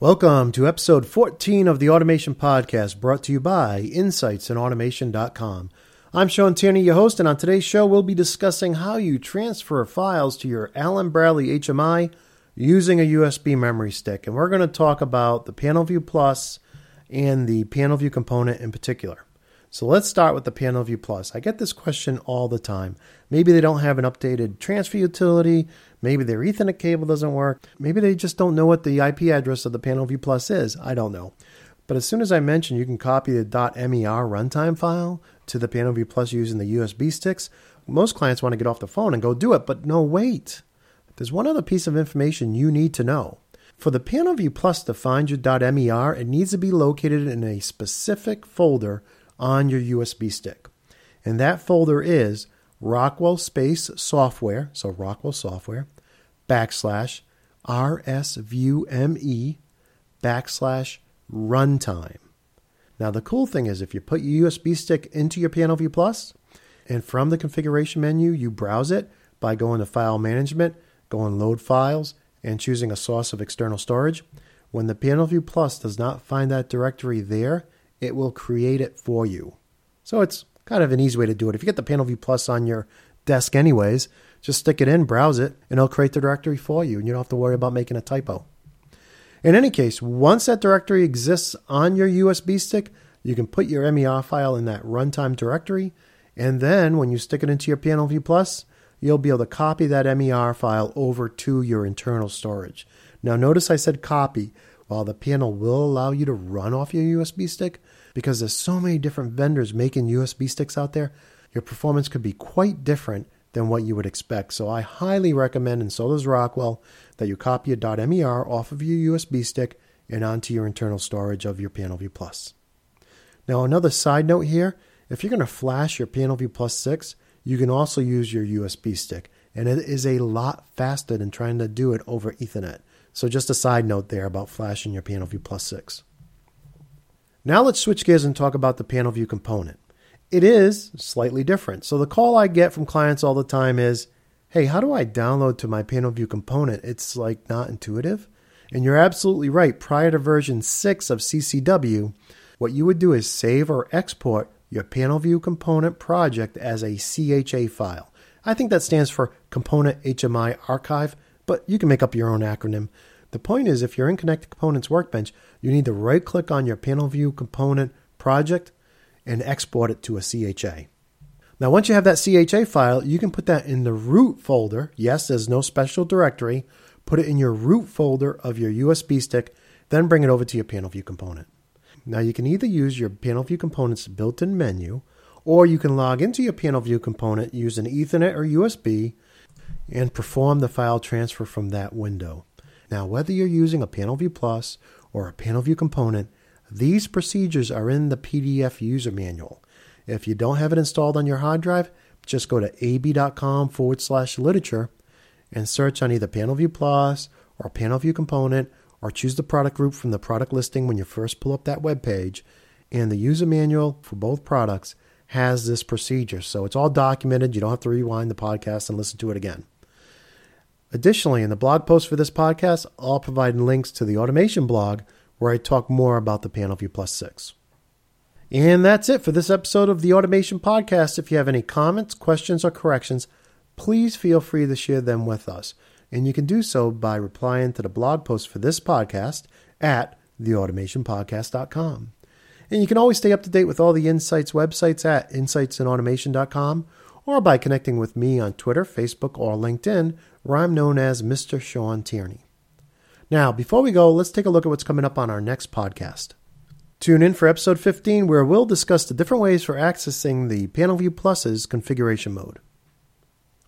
Welcome to episode 14 of the Automation Podcast, brought to you by InsightsInAutomation.com. I'm Shawn Tierney, your host, and on today's show, we'll be discussing how you transfer files to your Allen Bradley HMI using a USB memory stick. And we're going to talk about the PanelView Plus and the PanelView component in particular. So let's start with the PanelView Plus. I get this question all the time. Maybe they don't have an updated transfer utility. Maybe their Ethernet cable doesn't work. Maybe they just don't know what the IP address of the PanelView Plus is. I don't know. But as soon as I mention you can copy the .mer runtime file to the PanelView Plus using the USB sticks, most clients want to get off the phone and go do it. But no, wait. There's one other piece of information you need to know. For the PanelView Plus to find your .mer, it needs to be located in a specific folder on your USB stick. And that folder is Rockwell Space Software, so Rockwell Software, backslash RSViewMe backslash runtime. Now, the cool thing is if you put your USB stick into your PanelView Plus, and from the configuration menu, you browse it by going to File Management, going Load Files, and choosing a source of external storage. When the PanelView Plus does not find that directory there, it will create it for you. So it's kind of an easy way to do it. If you get the PanelView Plus on your desk, anyways, just stick it in, browse it, and it'll create the directory for you, and you don't have to worry about making a typo. In any case, once that directory exists on your USB stick, you can put your MER file in that runtime directory, and then when you stick it into your PanelView Plus, you'll be able to copy that MER file over to your internal storage. Now, notice I said copy. While the panel will allow you to run off your USB stick, because there's so many different vendors making USB sticks out there, your performance could be quite different than what you would expect. So I highly recommend, and so does Rockwell, that you copy a .mer off of your USB stick and onto your internal storage of your PanelView Plus. Now, another side note here, if you're going to flash your PanelView Plus 6, you can also use your USB stick, and it is a lot faster than trying to do it over Ethernet. So just a side note there about flashing your PanelView Plus 6. Now let's switch gears and talk about the PanelView component. It is slightly different. So the call I get from clients all the time is, hey, how do I download to my PanelView component? It's like not intuitive. And you're absolutely right. Prior to version 6 of CCW, what you would do is save or export your PanelView component project as a CHA file. I think that stands for Component HMI Archive, but you can make up your own acronym. The point is, if you're in Connected Components Workbench, you need to right click on your PanelView component project and export it to a CHA. Now, once you have that CHA file, you can put that in the root folder. Yes, there's no special directory. Put it in your root folder of your USB stick, then bring it over to your PanelView component. Now, you can either use your PanelView component's built in menu, or you can log into your PanelView component using Ethernet or USB and perform the file transfer from that window. Now, whether you're using a PanelView Plus or a PanelView component, these procedures are in the PDF user manual. If you don't have it installed on your hard drive, just go to ab.com forward slash literature and search on either PanelView Plus or PanelView component or choose the product group from the product listing when you first pull up that web page. And the user manual for both products has this procedure. So it's all documented. You don't have to rewind the podcast and listen to it again. Additionally, in the blog post for this podcast, I'll provide links to the automation blog where I talk more about the PanelView Plus 6. And that's it for this episode of the Automation Podcast. If you have any comments, questions, or corrections, please feel free to share them with us. And you can do so by replying to the blog post for this podcast at theautomationpodcast.com. And you can always stay up to date with all the Insights websites at insightsinautomation.com or by connecting with me on Twitter, Facebook, or LinkedIn, where I'm known as Mr. Shawn Tierney. Now, before we go, let's take a look at what's coming up on our next podcast. Tune in for episode 15, where we'll discuss the different ways for accessing the PanelView Plus's configuration mode.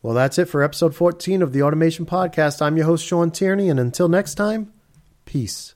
Well, that's it for episode 14 of the Automation Podcast. I'm your host, Shawn Tierney, and until next time, peace.